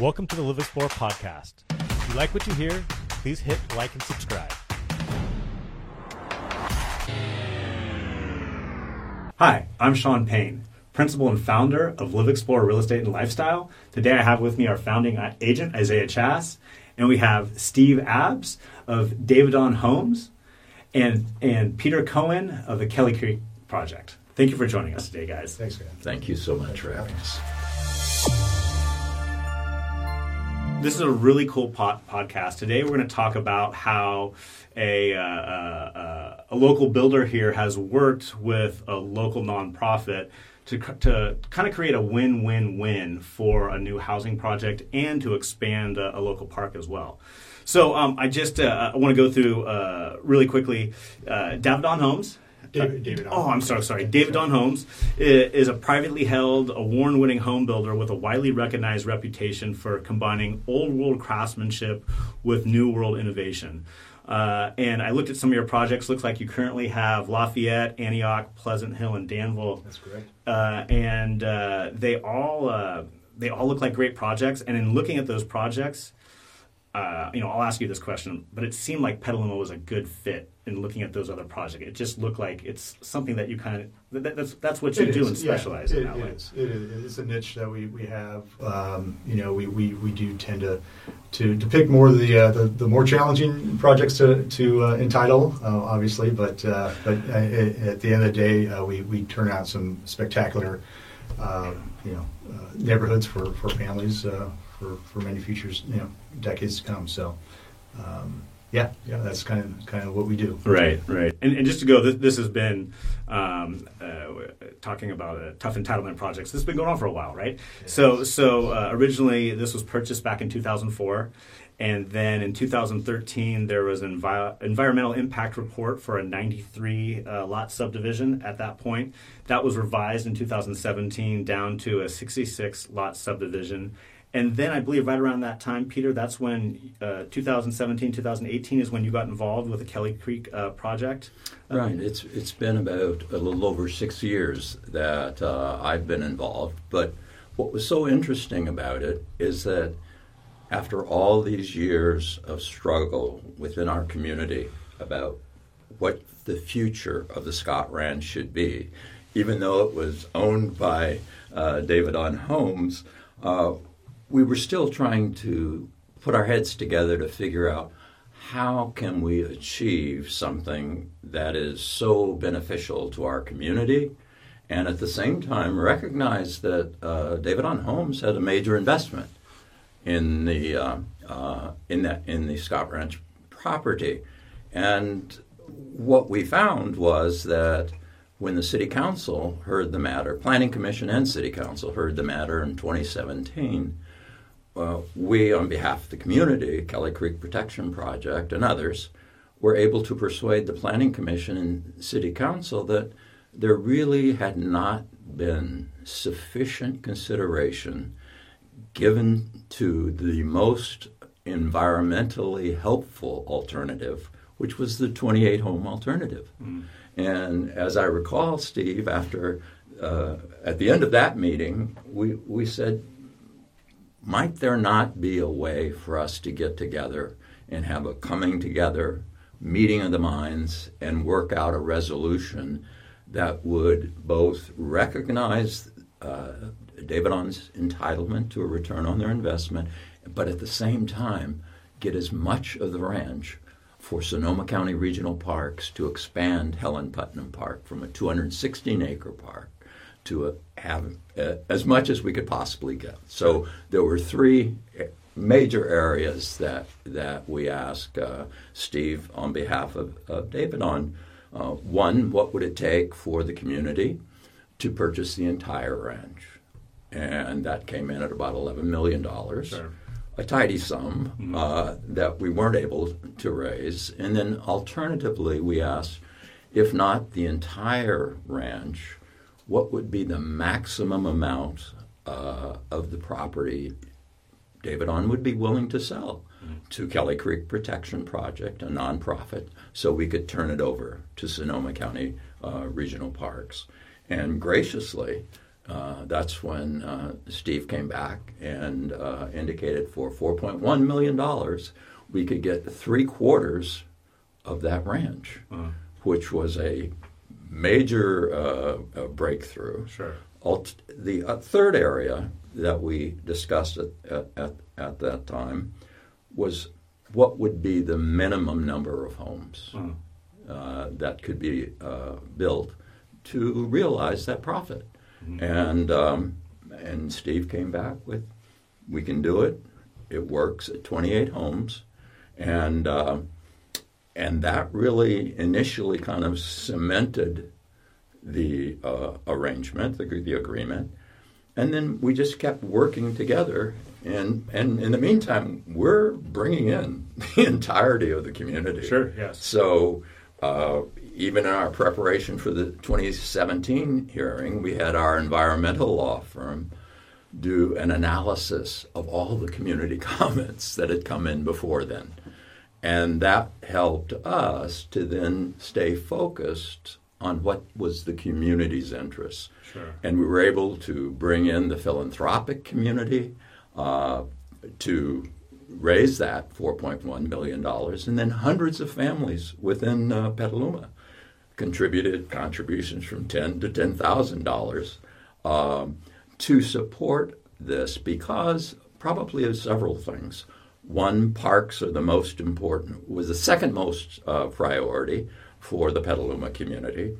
Welcome to the LivXplore podcast. If you like what you hear, please hit like and subscribe. Hi, I'm Sean Payne, principal and founder of LivXplore Real Estate and Lifestyle. Today I have with me our founding agent, Isaiah Chass, and we have Steve Abbs of Davidon Homes and, and Peter Cohn of the Kelly Creek Project. Thank you for joining us today, guys. Thanks, man. Thank you so much for having us. This is a really cool pod- podcast. Today, we're going to talk about how a, uh, uh, a local builder here has worked with a local nonprofit to, to kind of create a win win win for a new housing project and to expand a, a local park as well. So, um, I just uh, I want to go through uh, really quickly uh, Davidon Homes David, David oh, I'm sorry, sorry. Davidon Homes is a privately held, award-winning home builder with a widely recognized reputation for combining old-world craftsmanship with new world innovation. Uh, and I looked at some of your projects. Looks like you currently have Lafayette, Antioch, Pleasant Hill, and Danville. That's correct. Uh, and uh, they all uh, they all look like great projects. And in looking at those projects, uh, you know, I'll ask you this question, but it seemed like Petaluma was a good fit in looking at those other projects. It just looked like it's something that you kind of that, that's that's what you it do is, and specialize yeah, in it, that it way. Is. It is. It's a niche that we, we have. Um, you know, we, we, we do tend to to, to pick more of the, uh, the the more challenging projects to to uh, entitle, uh, obviously. But uh, but uh, at the end of the day, uh, we we turn out some spectacular, you know, neighborhoods for for families for for many futures, you know, decades to come. So. Um, yeah, yeah, that's kind of kind of what we do. Right, right. And, and just to go, this, this has been um, uh, talking about uh, tough entitlement projects. This has been going on for a while, right? Yes. So, so uh, originally this was purchased back in 2004, and then in 2013 there was an envi- environmental impact report for a 93 uh, lot subdivision. At that point, that was revised in 2017 down to a 66 lot subdivision and then I believe right around that time, Peter, that's when uh, 2017, 2018 is when you got involved with the Kelly Creek uh, project. Right. It's it's been about a little over six years that uh, I've been involved. But what was so interesting about it is that after all these years of struggle within our community about what the future of the Scott Ranch should be, even though it was owned by uh, Davidon Homes uh, we were still trying to put our heads together to figure out how can we achieve something that is so beneficial to our community and at the same time recognize that uh, Davidon Homes had a major investment in the uh, uh, in that in the Scott Ranch property, and what we found was that when the City Council heard the matter, Planning Commission and City Council heard the matter in 2017, uh, we, on behalf of the community, Kelly Creek Protection Project, and others, were able to persuade the Planning Commission and City Council that there really had not been sufficient consideration given to the most environmentally helpful alternative, which was the 28 home alternative. Mm. And as I recall, Steve, after uh, at the end of that meeting, we, we said, might there not be a way for us to get together and have a coming together meeting of the minds and work out a resolution that would both recognize uh, Davidon's entitlement to a return on their investment, but at the same time get as much of the ranch for Sonoma County Regional Parks to expand Helen Putnam Park from a 216 acre park to have as much as we could possibly get. So there were three major areas that that we asked uh, Steve on behalf of, of Davidon. Uh, one, what would it take for the community to purchase the entire ranch? And that came in at about $11 million. Sure. A tidy sum mm-hmm. uh, that we weren't able to raise. And then alternatively, we asked if not the entire ranch, what would be the maximum amount uh, of the property Davidon would be willing to sell mm-hmm. to Kelly Creek Protection Project, a nonprofit, so we could turn it over to Sonoma County uh, Regional Parks. And graciously, uh, that's when uh, Steve came back and uh, indicated for $4.1 million we could get three quarters of that ranch, Uh-huh. which was a major uh, uh, breakthrough. Sure. Alt- the uh, third area that we discussed at, at, at, at that time was what would be the minimum number of homes Uh-huh. uh, that could be uh, built to realize that profit. Mm-hmm. And um, and Steve came back with, we can do it. It works at 28 homes, and uh, and that really initially kind of cemented the uh, arrangement, the, the agreement, and then we just kept working together. And and in the meantime, we're bringing in the entirety of the community. Sure, yes. So uh, even in our preparation for the 2017 hearing, we had our environmental law firm do an analysis of all the community comments that had come in before then. And that helped us to then stay focused on what was the community's interests. Sure. And we were able to bring in the philanthropic community uh, to raise that $4.1 million. And then hundreds of families within uh, Petaluma contributed contributions from ten to $10,000 um, to support this because probably of several things. One, parks are the most important, was the second most uh, priority for the Petaluma community.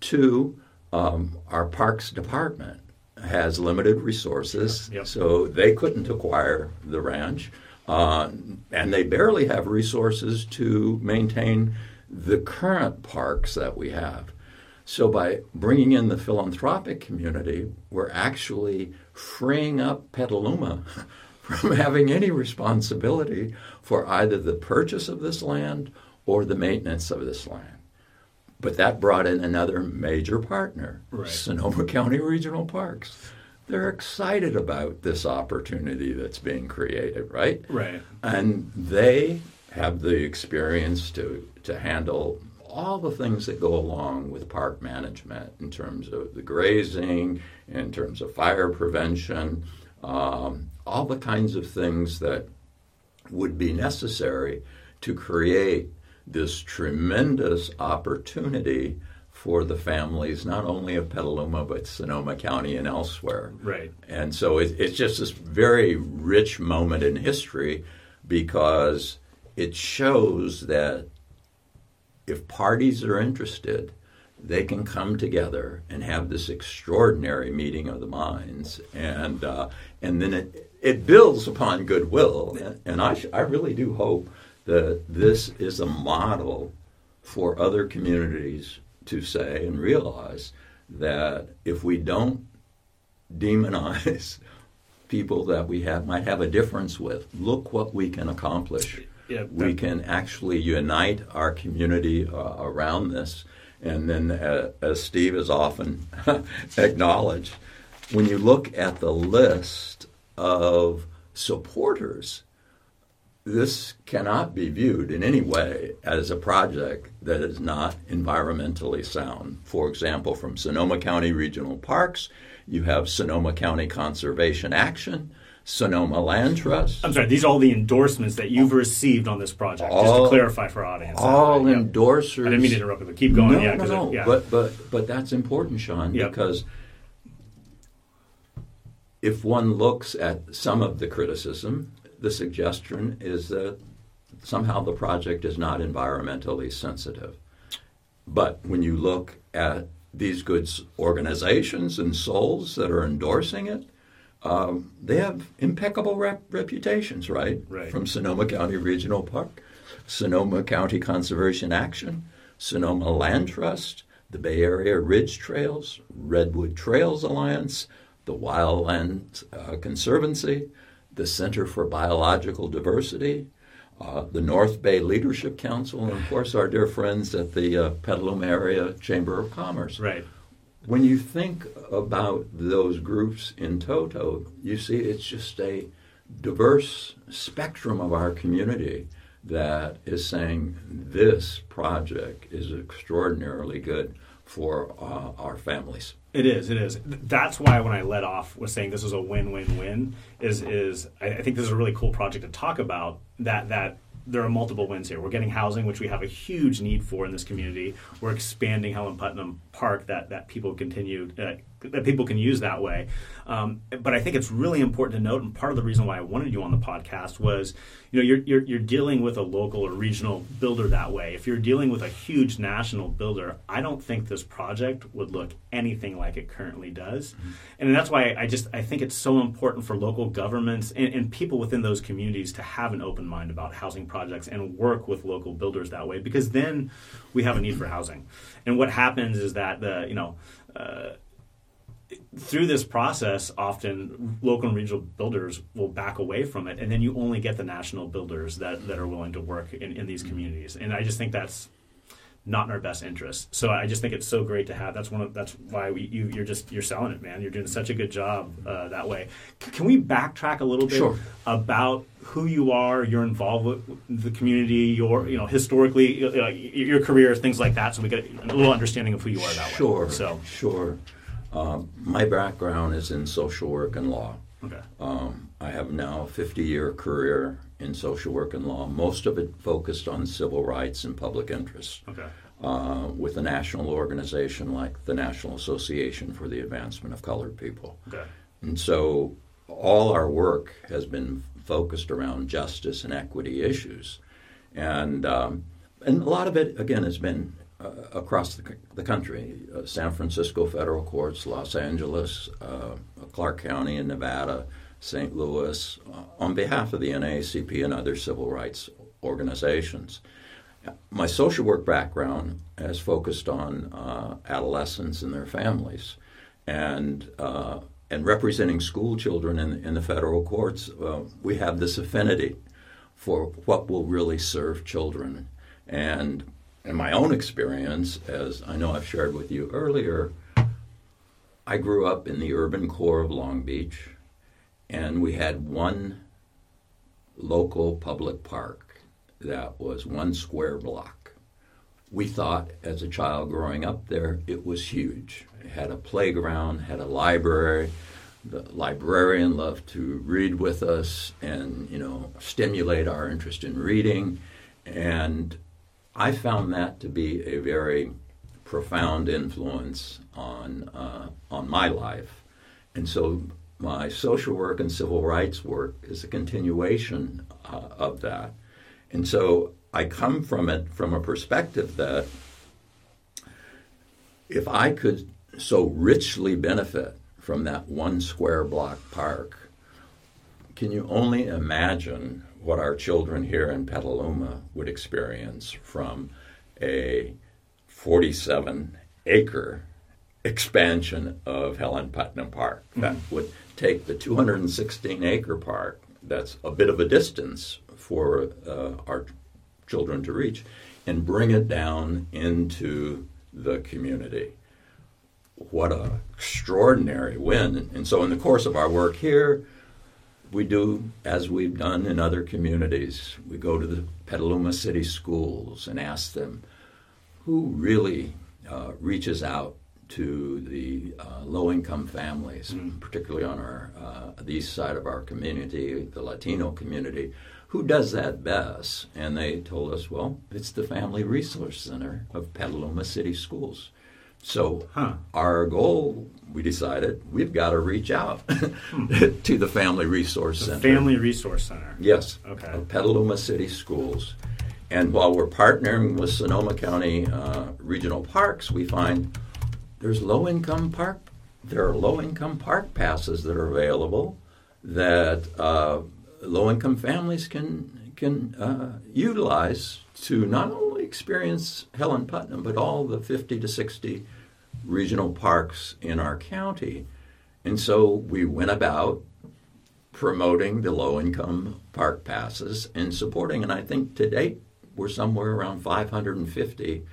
Two, um, our parks department has limited resources, Yep. so they couldn't acquire the ranch, uh, and they barely have resources to maintain the current parks that we have. So by bringing in the philanthropic community, we're actually freeing up Petaluma from having any responsibility for either the purchase of this land or the maintenance of this land. But that brought in another major partner, Right. Sonoma County Regional Parks. They're excited about this opportunity that's being created, right? Right. and they have the experience to to handle all the things that go along with park management in terms of the grazing, in terms of fire prevention, um, all the kinds of things that would be necessary to create this tremendous opportunity for the families, not only of Petaluma, but Sonoma County and elsewhere. Right. And so it, it's just this very rich moment in history because it shows that if parties are interested, they can come together and have this extraordinary meeting of the minds, and uh, and then it it builds upon goodwill. And I sh- I really do hope that this is a model for other communities to say and realize that if we don't demonize people that we have might have a difference with, look what we can accomplish Yeah, we can actually unite our community uh, around this. And then, uh, as Steve has often acknowledged, when you look at the list of supporters, this cannot be viewed in any way as a project that is not environmentally sound. For example, from Sonoma County Regional Parks, you have Sonoma County Conservation Action, Sonoma Land Trust. I'm sorry. These are all the endorsements that you've received on this project. just to clarify for our audience. all endorsers. I didn't mean to interrupt you, but keep going. No, yeah, no, no. it- yeah. But but but that's important, Sean, Yep. because if one looks at some of the criticism, the suggestion is that somehow the project is not environmentally sensitive. But when you look at these goods organizations and souls that are endorsing it, um, they have impeccable rep- reputations, right? Right. From Sonoma County Regional Park, Sonoma County Conservation Action, Sonoma Land Trust, the Bay Area Ridge Trails, Redwood Trails Alliance, the Wildland uh, Conservancy, the Center for Biological Diversity, uh, the North Bay Leadership Council, and of course our dear friends at the uh, Petaluma Area Chamber of Commerce. right. When you think about those groups in toto, you see it's just a diverse spectrum of our community that is saying this project is extraordinarily good for uh, our families. It is. It is. That's why when I led off was saying this is a win-win-win. Is is I think this is a really cool project to talk about. That that there are multiple wins here. We're getting housing, which we have a huge need for in this community. We're expanding Helen Putnam Park that that people continue uh, that people can use that way. Um, but I think it's really important to note, and part of the reason why I wanted you on the podcast was, you know, you're, you're you're dealing with a local or regional builder that way. If you're dealing with a huge national builder, I don't think this project would look anything like it currently does, mm-hmm. and that's why I just I think it's so important for local governments and, and people within those communities to have an open mind about housing projects and work with local builders that way because then we have a need for housing. And what happens is that the you know. Uh, through this process, often local and regional builders will back away from it, and then you only get the national builders that, that are willing to work in, in these communities. And I just think that's not in our best interest. So I just think it's so great to have. That's one of that's why we you you're just you're selling it, man. You're doing such a good job uh, that way. C- can we backtrack a little bit sure. about who you are, your involvement with the community, your you know historically uh, your career, things like that, so we get a little understanding of who you are that sure, way. So sure. Um, my background is in social work and law. Okay. Um, I have now a 50 year career in social work and law, most of it focused on civil rights and public interest. Okay. Uh, with a national organization like the National Association for the Advancement of Colored People. Okay. And so all our work has been focused around justice and equity issues. And, um, and a lot of it, again, has been uh, across the, the country uh, San Francisco federal courts, Los Angeles, uh, Clark County in Nevada, St. Louis, uh, on behalf of the NAACP and other civil rights organizations. My social work background has focused on uh, adolescents and their families, and uh, and representing school children in, in the federal courts. Uh, we have this affinity for what will really serve children, and in my own experience, as I know I've shared with you earlier, I grew up in the urban core of Long Beach, and we had one local public park that was one square block. We thought, as a child growing up there, it was huge. Had a playground, had a library. The librarian loved to read with us and, you know, stimulate our interest in reading. And I found that to be a very profound influence on uh, on my life, and so my social work and civil rights work is a continuation uh, of that, and so I come from it from a perspective that if I could so richly benefit from that one square block park, can you only imagine what our children here in Petaluma would experience from a 47 acre expansion of Helen Putnam Park mm-hmm. that would take the 216 acre park, that's a bit of a distance for uh, our children to reach, and bring it down into the community. What an extraordinary win. And so, in the course of our work here, we do as we've done in other communities. We go to the Petaluma City schools and ask them who really uh, reaches out to the uh, low-income families, mm. particularly on our uh, the east side of our community, the Latino community. Who does that best? And they told us, well, it's the Family Resource Center of Petaluma City Schools. So huh. our goal, we decided we've got to reach out hmm. to the Family Resource the Center. Family Resource Center. Yes. Okay. Petaluma City Schools. And while we're partnering with Sonoma County uh, Regional Parks, we find there's low-income park. There are low-income park passes that are available that uh, low-income families can can uh, utilize to not only experience Helen Putnam, but all the 50 to 60 regional parks in our county. And so we went about promoting the low income park passes and supporting, and I think to date we're somewhere around 550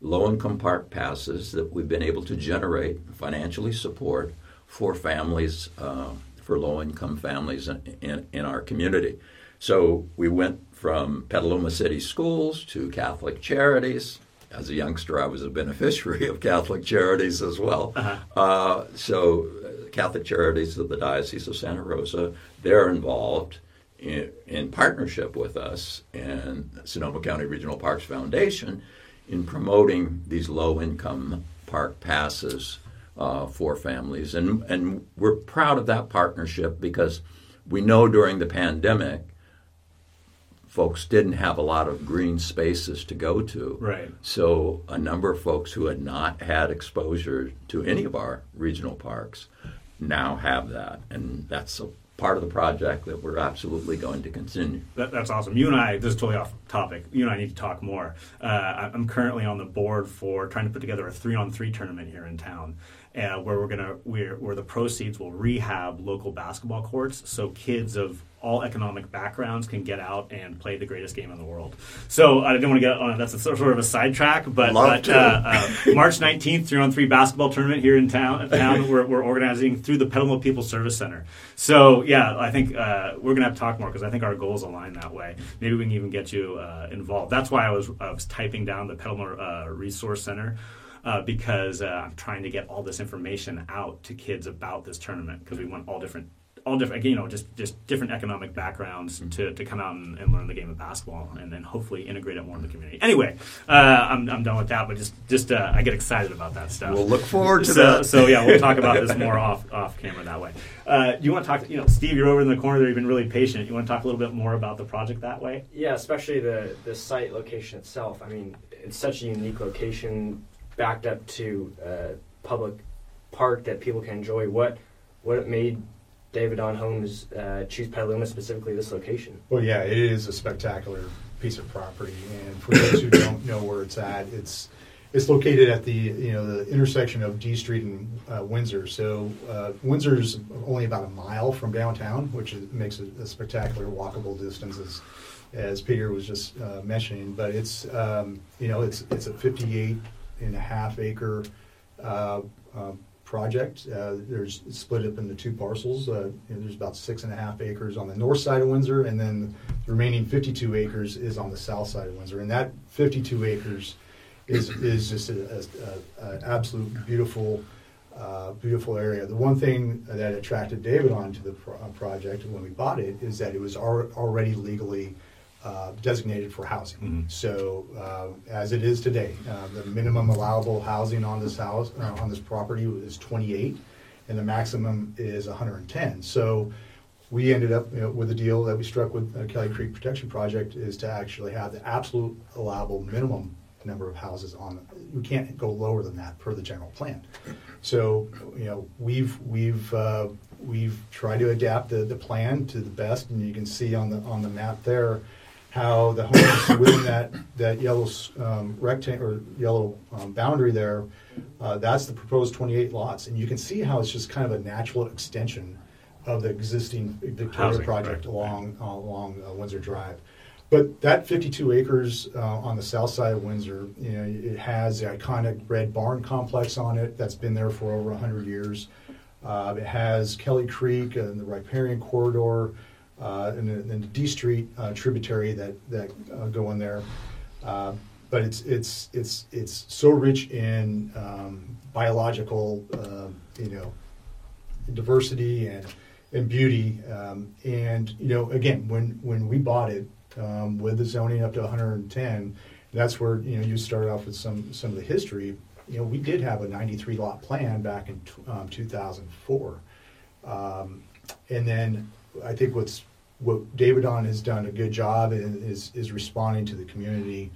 low income park passes that we've been able to generate, financially support for families, uh, for low income families in, in, in our community. So we went from Petaluma City Schools to Catholic Charities, as a youngster, I was a beneficiary of Catholic Charities as well. Uh-huh. Uh, so, uh, Catholic Charities of the Diocese of Santa Rosa, they're involved in, in partnership with us and Sonoma County Regional Parks Foundation in promoting these low income park passes uh, for families. And, and we're proud of that partnership because we know during the pandemic, folks didn't have a lot of green spaces to go to. Right. So a number of folks who had not had exposure to any of our regional parks now have that. And that's a part of the project that we're absolutely going to continue. That, that's awesome. You and I, this is totally off topic. You and I need to talk more. Uh, I'm currently on the board for trying to put together a three-on-three tournament here in town, uh, where we're gonna where where the proceeds will rehab local basketball courts, so kids of all economic backgrounds can get out and play the greatest game in the world. So I don't want to get on. That's a sort of a sidetrack, but, but uh, uh, March 19th, three on three basketball tournament here in town. town we're, we're organizing through the Petaluma People Service Center. So yeah, I think uh, we're gonna have to talk more because I think our goals align that way. Maybe we can even get you uh, involved. That's why I was I was typing down the Petaluma uh, Resource Center. Uh, because uh, I'm trying to get all this information out to kids about this tournament because we want all different, all different, again, you know, just just different economic backgrounds to, to come out and, and learn the game of basketball and then hopefully integrate it more in the community. Anyway, uh, I'm, I'm done with that, but just just uh, I get excited about that stuff. We'll look forward to so, that. So yeah, we'll talk about this more off off camera that way. Uh, you want to talk? You know, Steve, you're over in the corner there. You've been really patient. You want to talk a little bit more about the project that way? Yeah, especially the the site location itself. I mean, it's such a unique location, backed up to a public park that people can enjoy. What what made Davidon Homes uh, choose Petaluma specifically this location? Well, yeah, it is a spectacular piece of property, and for those who don't know where it's at, it's it's located at the you know the intersection of D Street and uh, Windsor. So uh, Windsor's only about a mile from downtown, which is, makes it a spectacular walkable distance, as, as Peter was just uh, mentioning. But it's um, you know it's it's a 58 and a half acre uh, uh, project. Uh, there's split up into two parcels. Uh, there's about six and a half acres on the north side of Windsor, and then the remaining 52 acres is on the south side of Windsor. And that 52 acres is is just an absolute beautiful. Uh, beautiful area. The one thing that attracted Davidon to the pro- uh, project when we bought it is that it was al- already legally uh, designated for housing. Mhm. So, uh, as it is today, uh, the minimum allowable housing on this house, uh, on this property is 28, and the maximum is 110. So, we ended up you know, with a deal that we struck with uh, Kelly Creek Protection Project is to actually have the absolute allowable minimum number of houses on. We can't go lower than that per the general plan. So, you know, we've we've uh, we've tried to adapt the, the plan to the best, and you can see on the on the map there how the homes within that that yellow um, rectangle or yellow um, boundary there. Uh, that's the proposed 28 lots, and you can see how it's just kind of a natural extension of the existing Victoria Housing, project right, along uh, along uh, Windsor Drive. But that 52 acres uh, on the south side of Windsor, you know, it has the iconic red barn complex on it that's been there for over 100 years. Uh, it has Kelly Creek and the riparian corridor and, and the D Street uh, tributary that that uh, go in there. Uh, but it's it's it's it's so rich in um, biological, uh, you know, diversity and and beauty. Um, and you know, again, when when we bought it um, with the zoning up to 110, that's where you know you start off with some some of the history. You know, we did have a 93 lot plan back in um, 2004, um, and then I think what's what Davidon has done a good job in, is is responding to the community,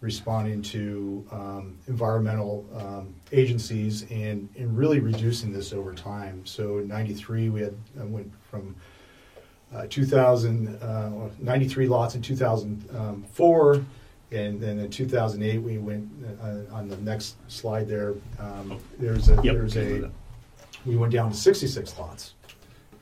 responding to um, environmental um, agencies, and and really reducing this over time. So in '93 we had uh, went from uh, 2000 uh, 93 lots in 2004 and then in 2008 we went uh, on the next slide there um, there's a Yep. there's a we went down to 66 lots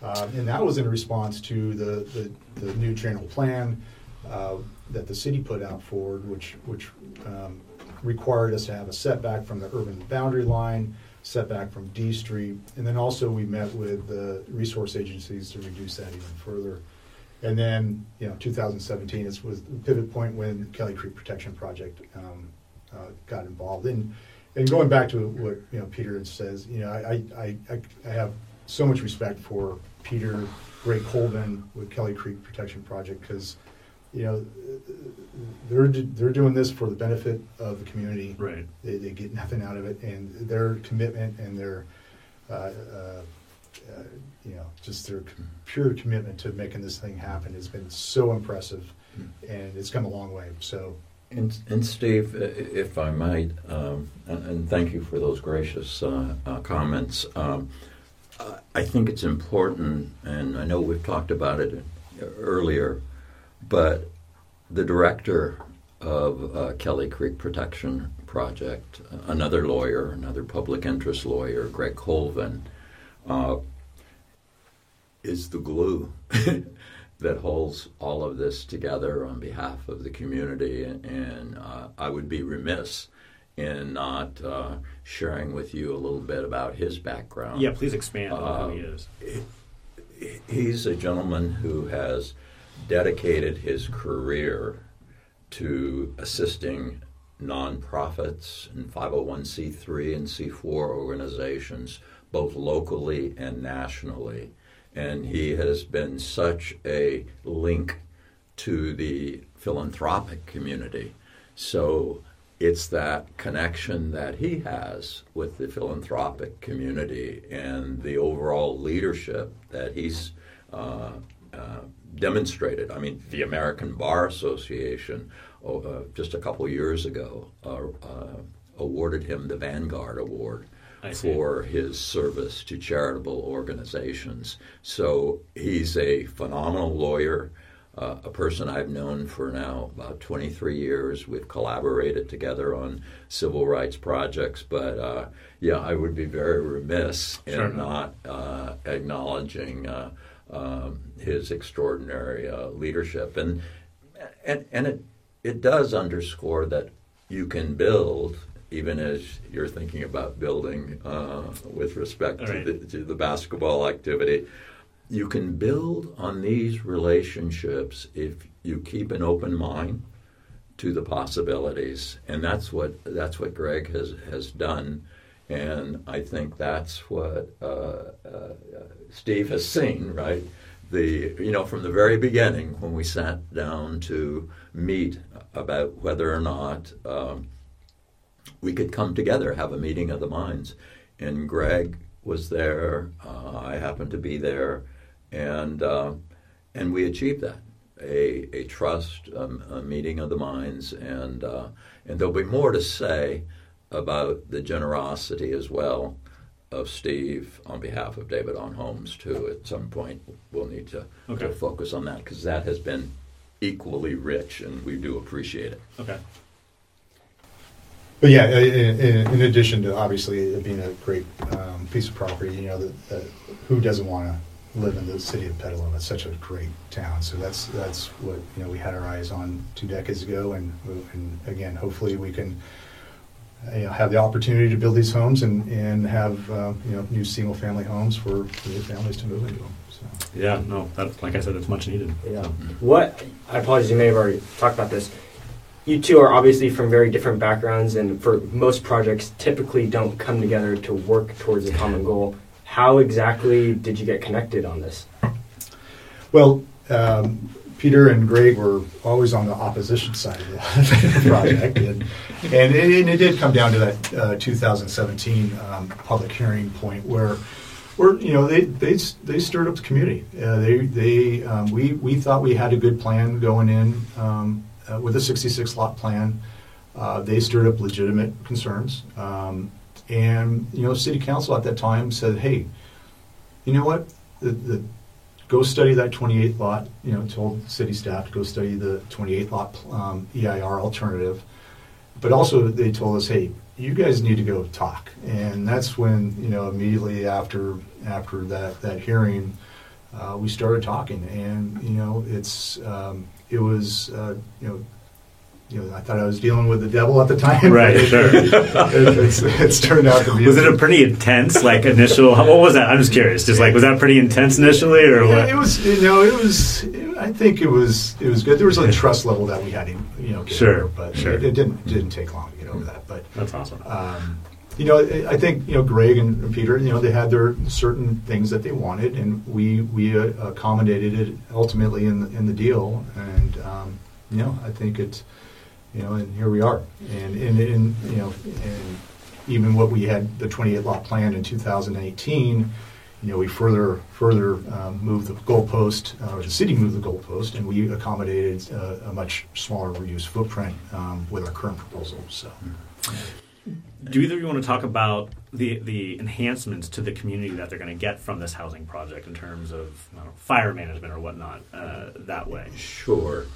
um, and that was in response to the, the, the new general plan uh, that the city put out forward, which, which um, required us to have a setback from the urban boundary line, setback from D Street, and then also we met with the resource agencies to reduce that even further. And then, you know, 2017 is was the pivot point when Kelly Creek Protection Project um, uh, got involved. And and going back to what you know Peter says, you know, I I, I, I have so much respect for Peter, Greg Colvin with Kelly Creek Protection Project because you know they're they're doing this for the benefit of the community. Right. They, they get nothing out of it, and their commitment and their uh, uh, uh, you know just their pure commitment to making this thing happen has been so impressive, and it's come a long way. So And, and Steve, if I might, um, and, and thank you for those gracious uh, uh, comments. Um, I- think it's important, and I know we've talked about it earlier, but the director of uh, Kelly Creek Protection Project, another lawyer, another public interest lawyer, Greg Colvin, uh, is the glue that holds all of this together on behalf of the community. And, and uh, I would be remiss in not uh, sharing with you a little bit about his background. Yeah, please expand on who he Um, is. He's a gentleman who has dedicated his career to assisting nonprofits and 501c3 and C4 organizations, both locally and nationally. And he has been such a link to the philanthropic community. So it's that connection that he has with the philanthropic community and the overall leadership that he's uh, uh, demonstrated. I mean, the American Bar Association oh, uh, just a couple years ago uh, uh, awarded him the Vanguard Award for his service to charitable organizations. So he's a phenomenal lawyer, uh, a person I've known for now about 23 years. We've collaborated together on civil rights projects, but uh, yeah, I would be very remiss Sure. in not uh, acknowledging uh, um, his extraordinary uh, leadership. And, and, and it, it does underscore that you can build even as you're thinking about building uh, with respect to, the, to the basketball activity, you can build on these relationships if you keep an open mind to the possibilities, and that's what that's what Greg has has done, and I think that's what uh, uh, Steve has seen, right? The you know from the very beginning when we sat down to meet about whether or not. Um, we could come together, have a meeting of the minds. And Greg was there. Uh, I happened to be there, and uh, and we achieved that a a trust, um, a meeting of the minds, and uh, and there'll be more to say about the generosity as well of Steve on behalf of Davidon Homes too. At some point, we'll need to, Okay. to focus on that because that has been equally rich, and we do appreciate it. Okay. But yeah, in, in, in addition to obviously it being a great um, piece of property, you know, that, that who doesn't want to live in the city of Petaluma? It's such a great town. So that's that's what you know we had our eyes on two decades ago, and and again, hopefully we can you know, have the opportunity to build these homes and and have uh, you know new single family homes for, for new families to move into them. So. Yeah, no, that, like I said, it's much needed. Yeah. What I apologize, you may have already talked about this. You two are obviously from very different backgrounds, and for most projects, typically don't come together to work towards a common goal. How exactly did you get connected on this? Well, um, Peter and Greg were always on the opposition side of the project, and, and, it, and it did come down to that uh, 2017 um, public hearing point where, where you know they they, they stirred up the community. Uh, they they um, we we thought we had a good plan going in um, uh, with a 66 lot plan. Uh, they stirred up legitimate concerns, um, and you know, city council at that time said, "Hey, you know what? The, the go study that 28 lot, you know, told city staff to go study the 28 lot um, EIR alternative. But also they told us, hey, you guys need to go talk. And that's when, you know, immediately after after that, that hearing, uh, we started talking. And, you know, it's, um, it was, uh, you know, you know, I thought I was dealing with the devil at the time. Right, It- sure. it- it's, it's turned out to be. Was it a pretty intense, like initial? What was that? I'm just curious. Just like, was that pretty intense initially, or Yeah, what? it was, you know, it was. I think it was. It was good. There was a trust level that we had you know, get Sure, over, but sure. it, it didn't didn't take long to get over that. But That's awesome. um, you know, I- I think you know Greg and Peter. You know, they had their certain things that they wanted, and we we uh, accommodated it ultimately in the, in the deal. And um, you know, I think it's you know, and here we are. And and, and you know, and even what we had the 28 lot plan in 2018. You know, we further further um, moved the goalpost, uh, or the city moved the goalpost, and we accommodated uh, a much smaller reuse footprint um, with our current proposal. So. Do either of you want to talk about the the enhancements to the community that they're going to get from this housing project in terms of I don't know, fire management or whatnot uh, that way? Sure.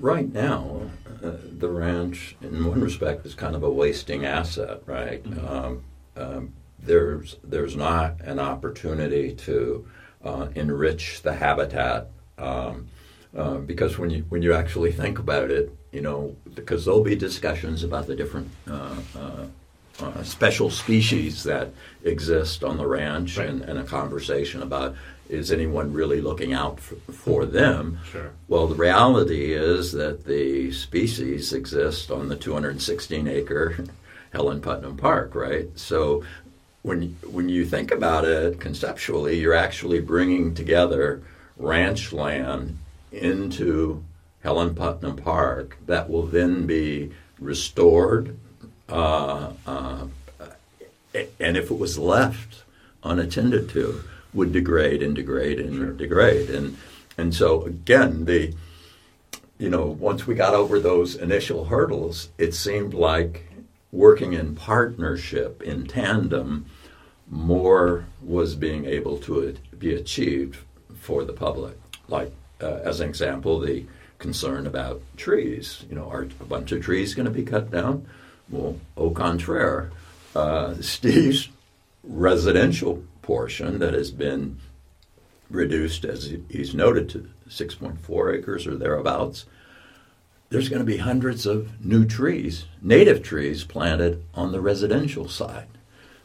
Right now, uh, the ranch, in one respect, is kind of a wasting asset, right? Mhm. Um, um, there's there's not an opportunity to uh, enrich the habitat um, uh, because when you when you actually think about it, you know, because there'll be discussions about the different uh, uh, uh, special species that exist on the ranch, Right. and, and a conversation about is anyone really looking out for, for them? Sure. Well, the reality is that the species exist on the 216 acre Helen Putnam Park, right? So when when you think about it conceptually, you're actually bringing together ranch land into Helen Putnam Park that will then be restored. Uh, uh, and if it was left unattended to, would degrade and degrade and degrade. And and so again, the you know once we got over those initial hurdles, it seemed like working in partnership in tandem, more was being able to be achieved for the public. Like uh, as an example, the concern about trees. You know, are a bunch of trees going to be cut down? Well, au contraire, uh, Steve's residential portion that has been reduced, as he's noted, to 6.4 acres or thereabouts, there's going to be hundreds of new trees, native trees, planted on the residential side.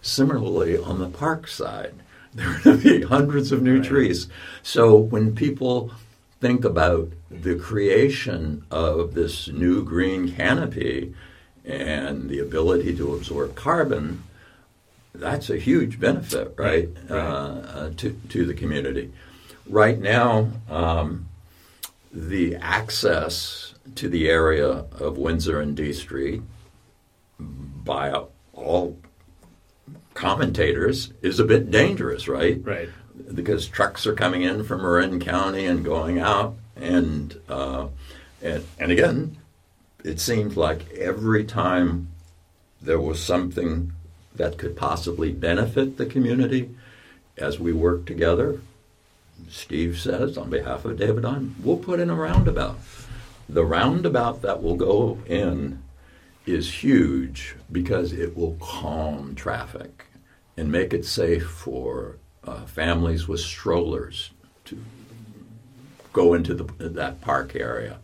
Similarly, on the park side, there are going to be hundreds of new Right. trees. So when people think about the creation of this new green canopy and the ability to absorb carbon, that's a huge benefit, right, Right. Uh, uh, to to the community. Right now, um, the access to the area of Windsor and D Street by all commentators is a bit dangerous, right? Right. because trucks are coming in from Marin County and going out, and uh, and and again, it seemed like every time there was something that could possibly benefit the community, as we work together, Steve says on behalf of David we'll put in a roundabout. The roundabout that will go in is huge because it will calm traffic and make it safe for uh, families with strollers to go into the, that park area.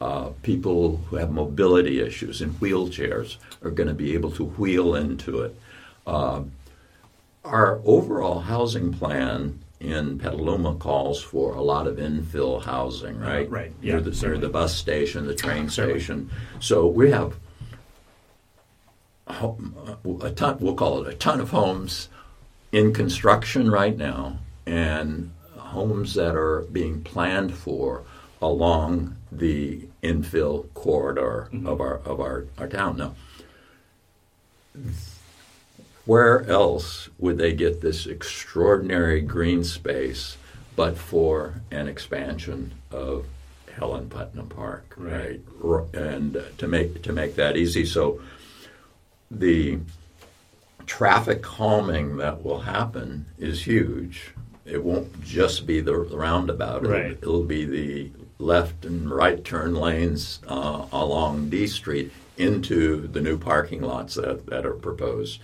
Uh, people who have mobility issues in wheelchairs are going to be able to wheel into it. Uh, our overall housing plan in Petaluma calls for a lot of infill housing, right? Uh, right, Near yeah, the, near the bus station, the train Certainly. station. So we have a ton, we'll call it a ton of homes in construction right now and homes that are being planned for along the infill corridor of our of our, our town. Now, where else would they get this extraordinary green space but for an expansion of Helen Putnam Park, Right. right? And uh, to make to make that easy, so the traffic calming that will happen is huge. It won't just be the roundabout. It'll, it'll be the left and right turn lanes uh, along D Street into the new parking lots that, that are proposed.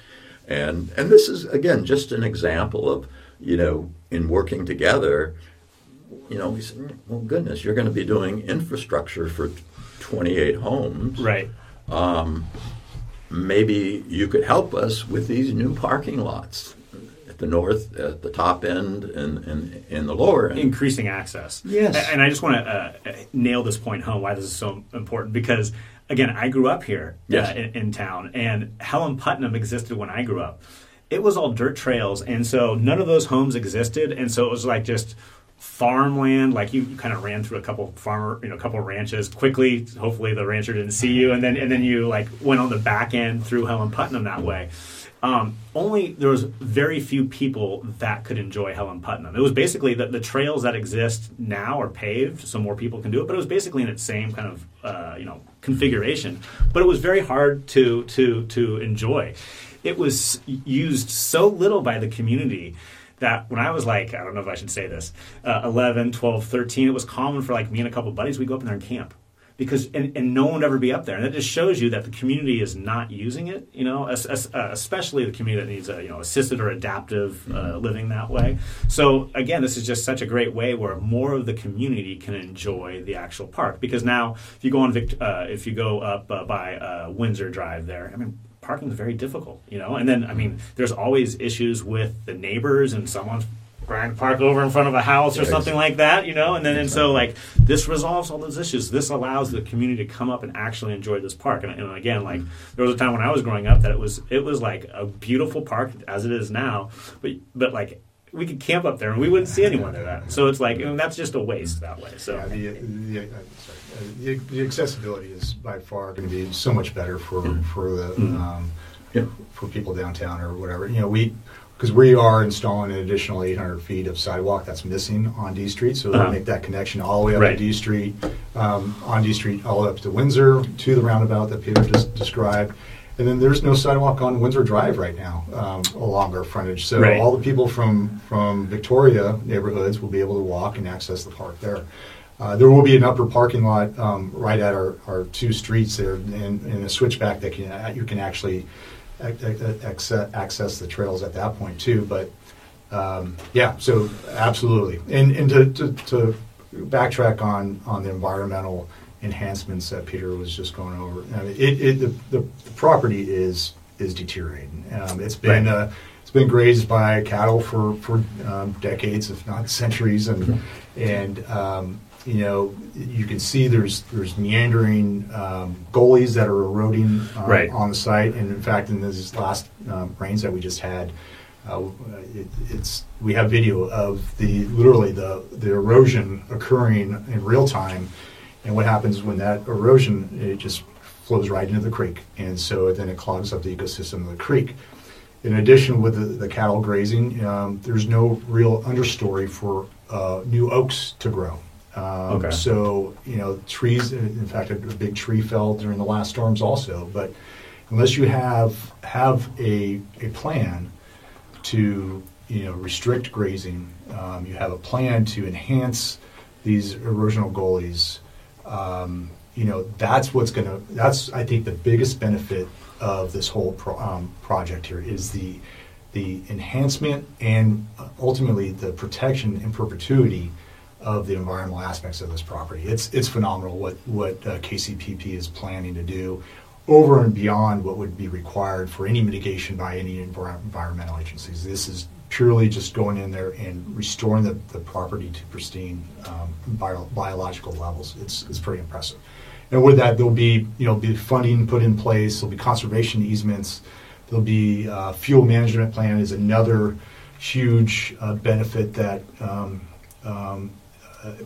And and this is again just an example of you know in working together. You know, we said, well, goodness, you're going to be doing infrastructure for 28 homes Right. maybe you could help us with these new parking lots at the north, at the top end, and, and in the lower end. increasing access. Yes. And I just want to uh, nail this point home why this is so important because again, I grew up here Yes. uh, in, in town, and Helen Putnam existed when I grew up. It was all dirt trails, and so none of those homes existed, and so it was like just farmland. Like you, you kind of ran through a couple farmer, you know, a couple ranches quickly. Hopefully, the rancher didn't see you, and then and then you like went on the back end through Helen Putnam that way. Um, only there was very few people that could enjoy Helen Putnam. It was basically the, the trails that exist now are paved, so more people can do it. But it was basically in its same kind of uh, you know configuration. But it was very hard to to to enjoy. It was used so little by the community that when I was like, I don't know if I should say this, uh, 11, 12, 13, it was common for like me and a couple buddies, we'd go up in there and camp. Because and, and no one would ever be up there, and that just shows you that the community is not using it. You know, as, as, uh, especially the community that needs a you know assisted or adaptive uh, living that way. So again, this is just such a great way where more of the community can enjoy the actual park. Because now, if you go on Vict- uh, if you go up uh, by uh, Windsor Drive there, I mean, parking is very difficult, you know. And then, I mean, there's always issues with the neighbors and someone's trying park over in front of a house or Yes. something like that, you know. And then, and so like this resolves all those issues. This allows the community to come up and actually enjoy this park. And, and again, like there was a time when I was growing up that it was it was like a beautiful park as it is now, but but like. We could camp up there and we wouldn't see anyone there. That so it's like and that's just a waste that way. So Yeah, the, the, uh, sorry, uh, the, the accessibility is by far going to be so much better for for the Mhm. um, Yeah. for people downtown or whatever. You know, we because we are installing an additional 800 feet of sidewalk that's missing on D Street, so Uh-huh. it'll make that connection all the way up Right. to D Street, um, on D Street all the way up to Windsor to the roundabout that Peter just described. And then there's no sidewalk on Windsor Drive right now um, along our frontage. So Right. all the people from from Victoria neighborhoods will be able to walk and access the park there. Uh, there will be an upper parking lot um, right at our, our two streets there, and, and a switchback that can you can actually ac- ac- access, access the trails at that point too. But um, yeah, so absolutely. And and to, to, to backtrack on on the environmental enhancements that Peter was just going over, I mean, it, it the, the, property is is deteriorating. Um, it's been Right. uh, it's been grazed by cattle for for um, decades, if not centuries, and and um, you know you can see there's there's meandering um, gullies that are eroding uh, Right. on the site, and in fact, in this last um, rains that we just had. Uh, it, it's we have video of the literally the the erosion occurring in real time, and what happens when that erosion it just flows right into the creek, and so then it clogs up the ecosystem of the creek. In addition, with the, the cattle grazing, um, there's no real understory for uh, new oaks to grow. Um, Okay. So you know, trees. In fact, a, a big tree fell during the last storms also. But unless you have have a a plan to you know restrict grazing, um, you have a plan to enhance these erosional gullies. Um, you know that's what's going to. That's I think the biggest benefit of this whole pro, um, project here is the the enhancement and ultimately the protection in perpetuity of the environmental aspects of this property. It's it's phenomenal what what uh, KCPP is planning to do over and beyond what would be required for any mitigation by any envir- environmental agencies. This is purely just going in there and restoring the, the property to pristine um, bio, biological levels. It's, it's pretty impressive. And with that, there'll be you know be funding put in place. There'll be conservation easements. There'll be uh, fuel management plan is another huge uh, benefit that um, um,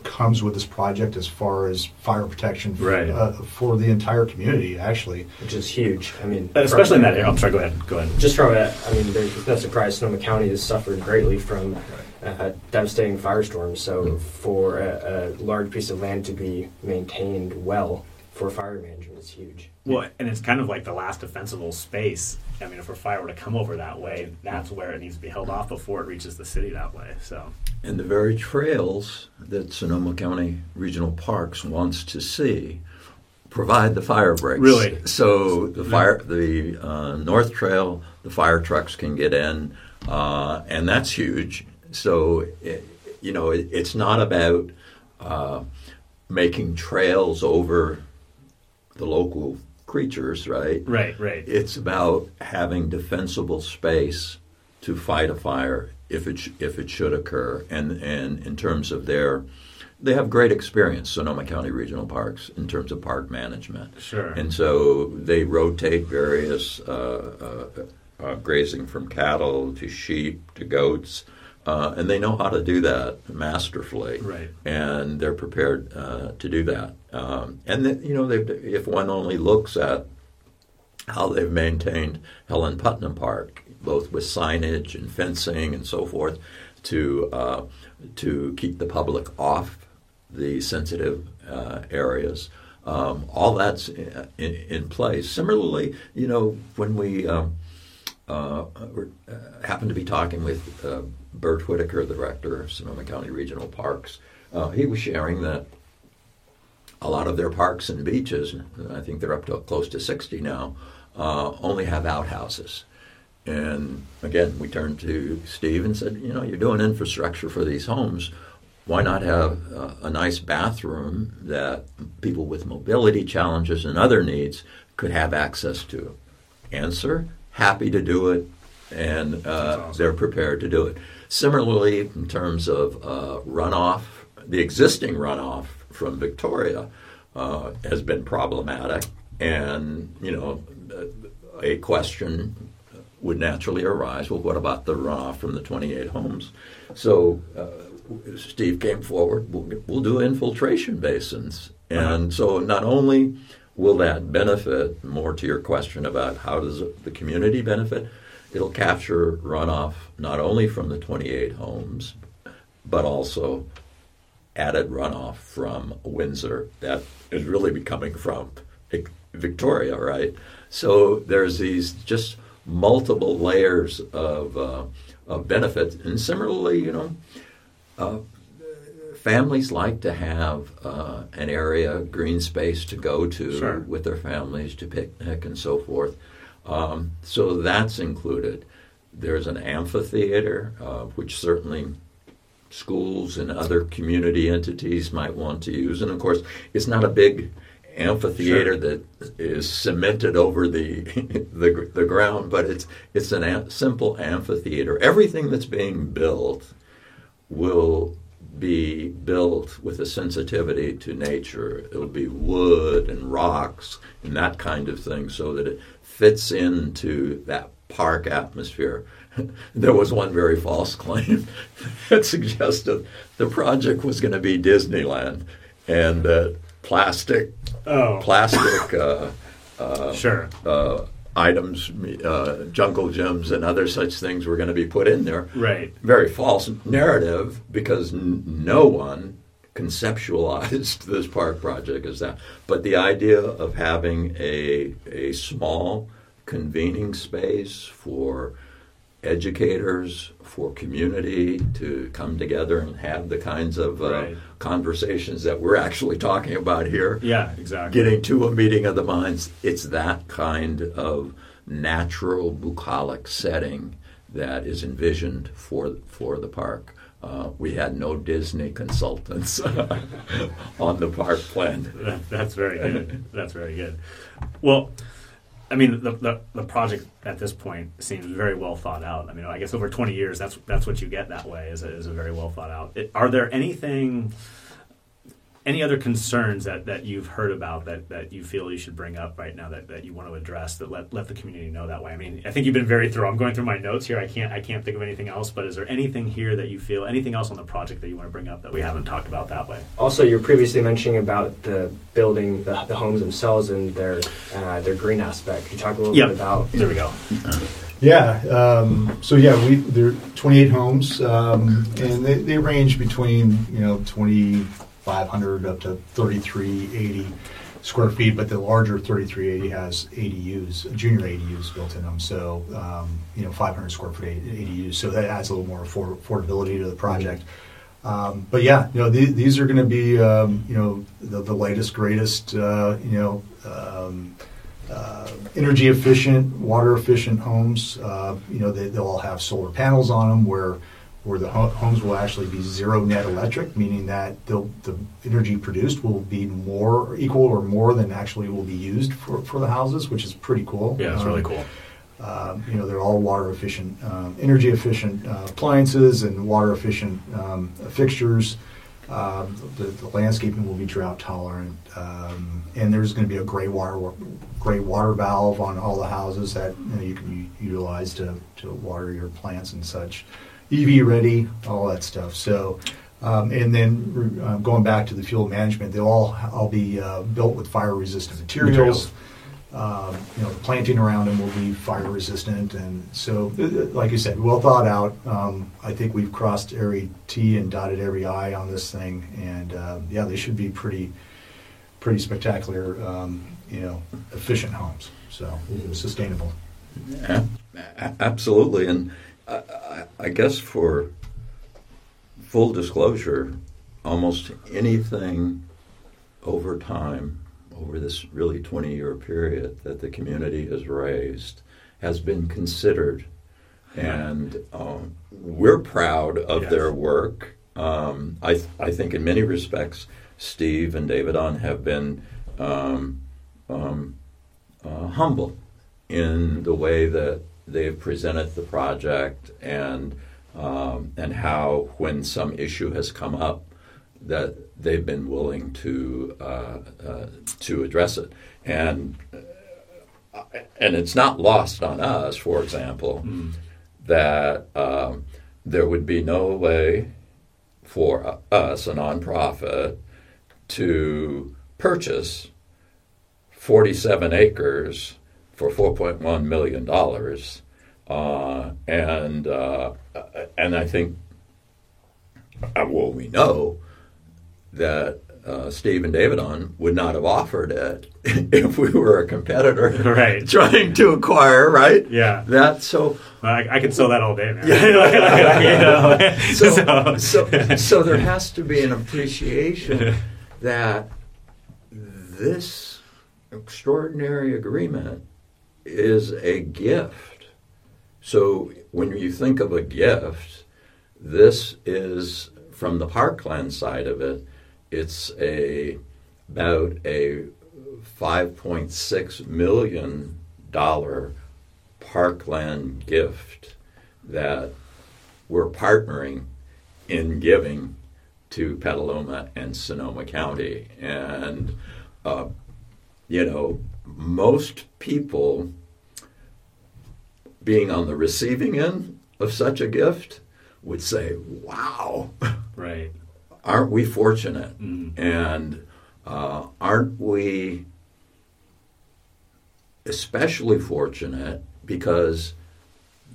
comes with this project as far as fire protection for, Right. uh, for the entire community. Actually, which is huge. I mean, But especially in that area. I'm sorry. Go ahead. Go ahead. Just from a, I mean, there's no surprise Sonoma County has suffered greatly from uh, devastating firestorms. So for a, a large piece of land to be maintained well for fire management is huge. Well, and it's kind of like the last defensible space. I mean, if a fire were to come over that way, that's where it needs to be held off before it reaches the city that way. So, And the very trails that Sonoma County Regional Parks wants to see provide the fire breaks. Really? So the fire, the uh, North Trail, the fire trucks can get in, uh, and that's huge. So it, you know, it, it's not about uh, making trails over the local creatures, right? right, right. It's about having defensible space to fight a fire if it sh- if it should occur, and and in terms of their they have great experience, Sonoma County Regional Parks, in terms of park management. Sure. And so they rotate various uh, uh, uh, grazing from cattle to sheep to goats, uh, and they know how to do that masterfully. Right. And they're prepared uh, to do that. Um, and then, you know, they've- if one only looks at how they've maintained Helen Putnam Park, both with signage and fencing and so forth, to uh, to keep the public off the sensitive uh, areas. Um, all that's in, in, in place. Similarly, you know, when we um, uh, uh, happened to be talking with uh, Bert Whitaker, the director of Sonoma County Regional Parks, uh, he was sharing that a lot of their parks and beaches, I think they're up to close to 60 now, uh, only have outhouses. And again, we turned to Steve and said, you know, you're doing infrastructure for these homes. Why not have uh, a nice bathroom that people with mobility challenges and other needs could have access to? Answer happy to do it, and uh, awesome. they're prepared to do it. Similarly, in terms of uh, runoff, the existing runoff from Victoria uh, has been problematic, and you know, a question would naturally arise. Well, what about the runoff from the 28 homes? So uh, Steve came forward. We'll, we'll do infiltration basins, and so not only will that benefit more to your question about how does the community benefit, it'll capture runoff not only from the 28 homes, but also added runoff from Windsor that is really becoming from Victoria, right? So there's these just multiple layers of, uh, of benefits, and similarly, you know, uh, families like to have uh, an area, green space to go to Sure. with their families to picnic and so forth. Um, so that's included. There's an amphitheater, uh, which certainly schools and other community entities might want to use. And of course, it's not a big amphitheater Sure. that is cemented over the, the the ground, but it's it's an am- simple amphitheater. Everything that's being built will be built with a sensitivity to nature. It'll be wood and rocks and that kind of thing so that it fits into that park atmosphere. There was one very false claim that suggested the project was going to be Disneyland and that plastic Oh, plastic uh, uh, sure. uh, items, uh, jungle gyms, and other such things were going to be put in there Right. very false narrative because n- no one conceptualized this park project as that. But the idea of having a a small convening space for educators, for community to come together and have the kinds of uh, Right. conversations that we're actually talking about here Yeah, exactly. getting to a meeting of the minds. It's that kind of natural bucolic setting that is envisioned for for the park. Uh, we had no Disney consultants on the park plan. That- That's very good. That's very good. Well, I mean, the, the the project at this point seems very well thought out. I mean, I guess over twenty years, that's that's what you get that way is a, is a very well thought out. It, are there anything, any other concerns that, that you've heard about that, that you feel you should bring up right now that, that you want to address that let, let the community know that way? I mean, I think you've been very thorough. I'm going through my notes here. I can't I can't think of anything else. But is there anything here that you feel anything else on the project that you want to bring up that we haven't talked about that way? Also, you were previously mentioning about the building, the, the homes themselves, and their uh, their green aspect. Can you talk a little Yep. bit about? There we go. Yeah. Um, so yeah, we there are 28 homes, um, and they, they range between you know 2,500 up to 3,380 square feet. But the larger 3,380 has ADUs, junior ADUs built in them. So um, you know 500 square foot ADUs. So that adds a little more affor- affordability to the project. Um, but yeah, you know, the, these are going to be, um, you know, the, the latest, greatest, uh, you know, um, uh, energy efficient, water efficient homes. Uh, you know, they, they'll all have solar panels on them where, where the ho- homes will actually be zero net electric, meaning that the energy produced will be more equal or more than actually will be used for, for the houses, which is pretty cool. Yeah, it's Um, really cool. um, you know, they're all water efficient, um, energy efficient uh, appliances and water efficient um, fixtures. Um, the, the landscaping will be drought tolerant, um, and there's going to be a gray water gray water valve on all the houses that you, know, you can utilize to, to water your plants and such. EV ready, all that stuff. So, um, and then uh, going back to the fuel management, they'll all all be uh, built with fire resistant materials. Materials. Um, you know, the planting around them will be fire resistant, and so, uh, uh, like you said, well thought out. Um, I think we've crossed every T and dotted every I on this thing, and uh, yeah, they should be pretty, pretty spectacular. Um, you know, efficient homes, so sustainable. A- a- Absolutely, and I, guess for full disclosure, almost anything over time, over this really 20 year period that the community has raised, has been considered. And um, we're proud of Yes. their work. Um, I, th- I think in many respects, Steve and Davidon have been um, um, uh, humble in the way that they've presented the project and um, and how when some issue has come up that they've been willing to uh, uh, to address it. And uh, and it's not lost on us for example that um, there would be no way for us a nonprofit to purchase 47 acres for 4.1 million dollars, uh, and uh, and I think, uh, well, we know that uh, Steve and Davidon would not have offered it if we were a competitor, Right. Trying to acquire, right? Yeah. That so I, I could sell that all day, man. so, so, so there has to be an appreciation that this extraordinary agreement is a gift. So when you think of a gift, this is from the parkland side of it. It's a about a 5.6 million dollar parkland gift that we're partnering in giving to Petaluma and Sonoma County. And, uh, you know, most people being on the receiving end of such a gift would say, wow, right. aren't we fortunate? Mm. And uh, aren't we especially fortunate because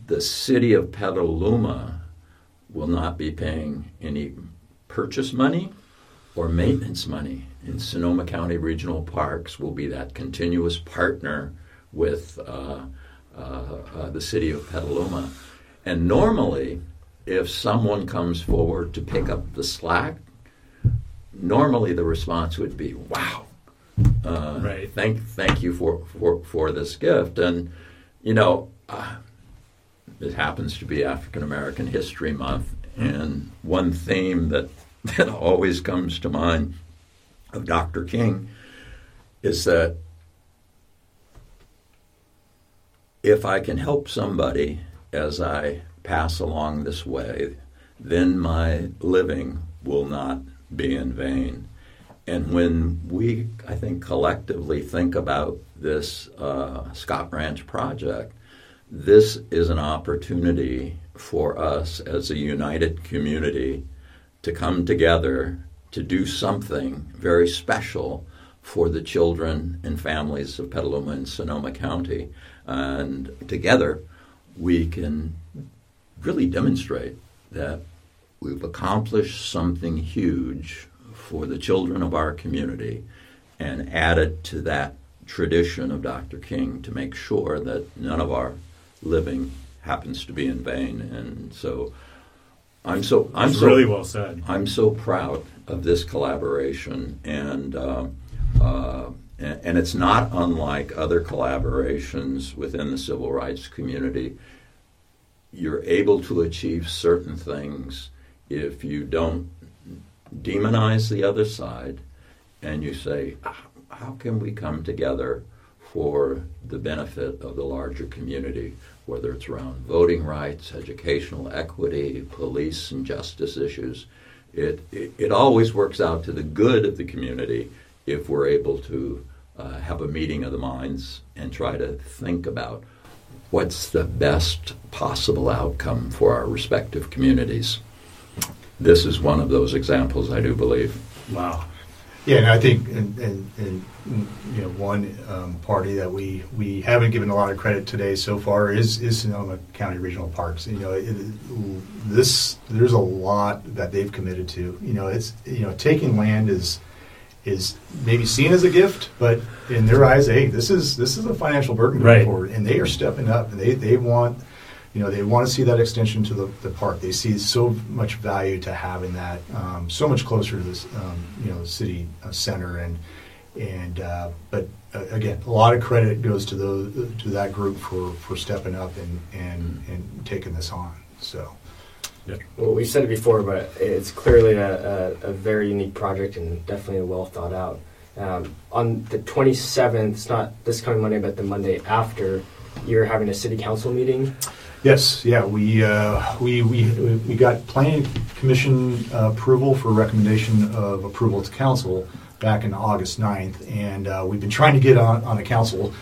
the city of Petaluma will not be paying any purchase money or maintenance money. And Sonoma County Regional Parks will be that continuous partner with uh, the city of Petaluma. And normally, if someone comes forward to pick up the slack, normally the response would be, "Wow, uh, Right. Thank, thank you for, for, for this gift." And you know, uh, it happens to be African American History Month, and one theme that that always comes to mind of Dr. King is that if I can help somebody as I pass along this way, then my living will not be in vain. And when we, I think, collectively think about this uh, Scott Ranch project, this is an opportunity for us as a united community to come together to do something very special for the children and families of Petaluma and Sonoma County. And together, we can really demonstrate that we've accomplished something huge for the children of our community and added to that tradition of Dr. King to make sure that none of our living happens to be in vain. And so I'm so I'm That's so really well said. I'm so proud of this collaboration, and uh, uh, and, it's not unlike other collaborations within the civil rights community. You're able to achieve certain things if you don't demonize the other side, and you say, "Ah, how can we come together for the benefit of the larger community, whether it's around voting rights, educational equity, police and justice issues. it, it, it always works out to the good of the community if we're able to uh, have a meeting of the minds and try to think about what's the best possible outcome for our respective communities. This is one of those examples, I do believe. Wow. Yeah, and I think, and, and, and you know, one um, party that we, we haven't given a lot of credit today so far is is Sonoma County Regional Parks. You know, it, this there's a lot that they've committed to. You know, it's you know taking land is is maybe seen as a gift, but in their eyes, hey, this is this is a financial burden going Right. forward, and they are stepping up, and they they want. You know, they want to see that extension to the, the park. They see so much value to having that um, so much closer to this, um, you know, city uh, center, and and uh, but uh, again, a lot of credit goes to those to that group for, for stepping up and, and and taking this on. So Well, we've said it before, but it's clearly a, a, a very unique project and definitely a well thought out. Um, on the 27th, it's not this coming Monday, but the Monday after, you're having a city council meeting. Yes, yeah, we, uh, we, we, we got planning commission uh, approval for recommendation of approval to council back in August 9th, and uh, we've been trying to get on, on a council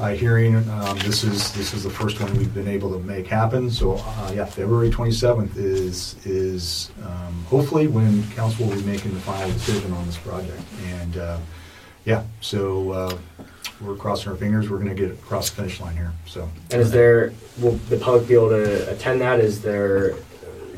uh, hearing. Um, This is, this is the first one we've been able to make happen, so, uh, yeah, February 27th is, is um, hopefully when council will be making the final decision on this project. And, uh, yeah, so uh, we're crossing our fingers, we're gonna get across the finish line here, so. And is there, will the public be able to attend that? Is there,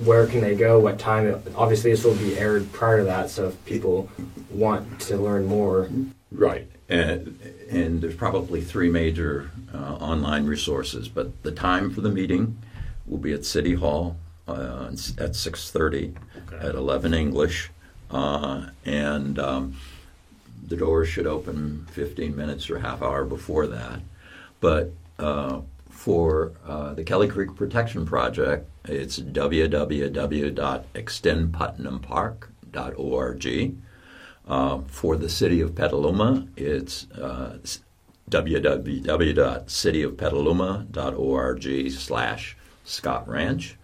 where can they go? What time? Obviously, this will be aired prior to that, so if people want to learn more, Right. And, and there's probably three major uh, online resources, but the time for the meeting will be at City Hall uh, at 6:30 Okay. at 11 English, uh, and um, the doors should open 15 minutes or half hour before that. But uh, for uh, the Kelly Creek Protection Project, it's www.extendputnampark.org. Uh, for the city of Petaluma, it's uh, www.cityofpetaluma.org slash Scott Ranch.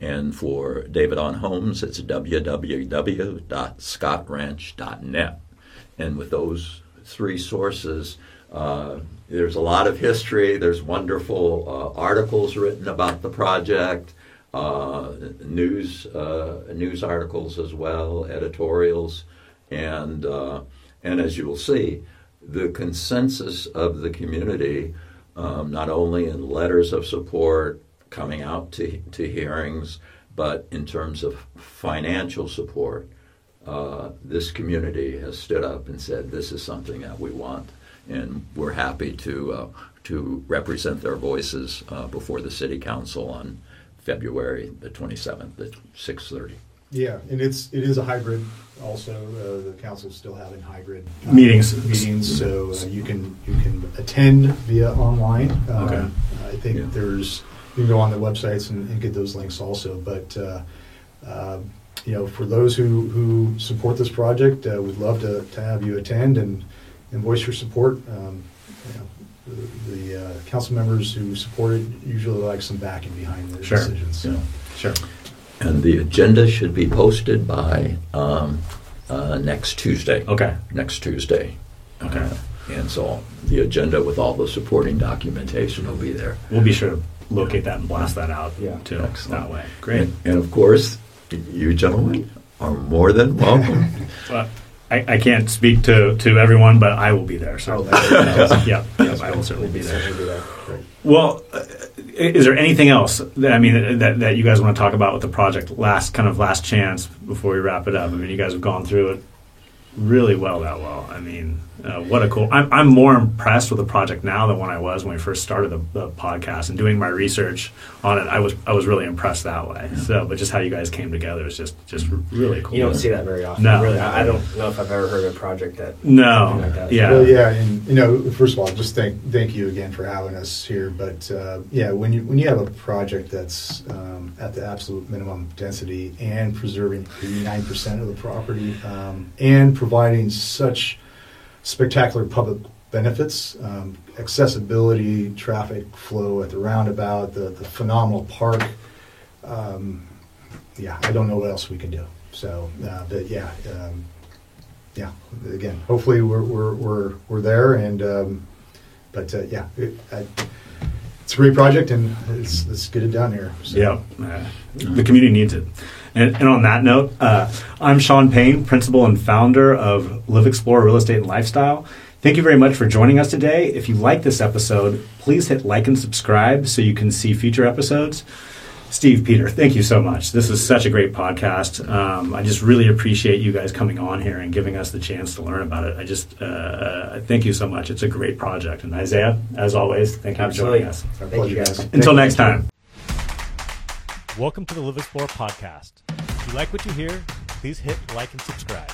And for Davidon Homes, it's www.scottranch.net. And with those three sources, uh, there's a lot of history. There's wonderful uh, articles written about the project, uh, news uh, news articles as well, editorials, and uh, and as you will see, the consensus of the community, um, not only in letters of support coming out to to hearings, but in terms of financial support uh, this community has stood up and said this is something that we want, and we're happy to uh, to represent their voices uh, before the city council on February the 27th at 6:30. Yeah, and it's, it is a hybrid also, uh, the council's still having hybrid. uh, Meetings. Meetings, so uh, you can, you can attend via online. Um, Okay. I Yeah. think there's, you can go on the websites and, and get those links also, but, uh, uh, you know, for those who, who support this project, uh, we'd love to, to have you attend and, and voice your support. Um, you know, The, the uh, council members who support it usually like some backing behind their Sure. decisions, so. Yeah. Sure. And the agenda should be posted by um, uh, next Tuesday. Okay. Next Tuesday. Okay. Uh, and so the agenda with all the supporting documentation will be there. We'll be sure to locate that and blast that out Yeah. too Excellent. that way. Great. And, and of course, you gentlemen are more than welcome. Well, I, I can't speak to, to everyone, but I will be there. So, yeah, yeah, I will certainly be there. Certainly do that. Well, uh, is there anything else that I mean that, that you guys want to talk about with the project? Last kind of last chance before we wrap it up. I mean, you guys have gone through it really well. That well. I mean, uh, what a cool. I'm, I'm more impressed with the project now than when I was when we first started the, the podcast and doing my research on it. I was I was really impressed that way. So, but just how you guys came together is just just really cool. You don't see that very often. No. Really, I I don't know if I've ever heard of a project that. No. like that. Yeah. Well, yeah, and you know, first of all, just thank thank you again for having us here. But uh, yeah, when you when you have a project that's um, at the absolute minimum density and preserving eighty nine percent of the property um, and providing such spectacular public benefits, um, accessibility, traffic flow at the roundabout, the, the phenomenal park. Um, yeah, I don't know what else we can do. So, uh, but yeah, um, yeah. Again, hopefully we're we're we're, we're there, and um, but uh, yeah, it, I, it's a great project, and let's, let's get it done here. So. Yep. Uh, the community needs it. And, and on that note, uh, I'm Sean Payne, principal and founder of LivXplore Real Estate and Lifestyle. Thank you very much for joining us today. If you like this episode, please hit like and subscribe so you can see future episodes. Steve, Peter, thank you so much. This is such a great podcast. Um, I just really appreciate you guys coming on here and giving us the chance to learn about it. I just uh, thank you so much. It's a great project. And Isaiah, as always, thank you Absolutely. for joining us. Thank you, guys. guys. Until next time. Welcome to the LivXplore podcast. If you like what you hear, please hit like and subscribe.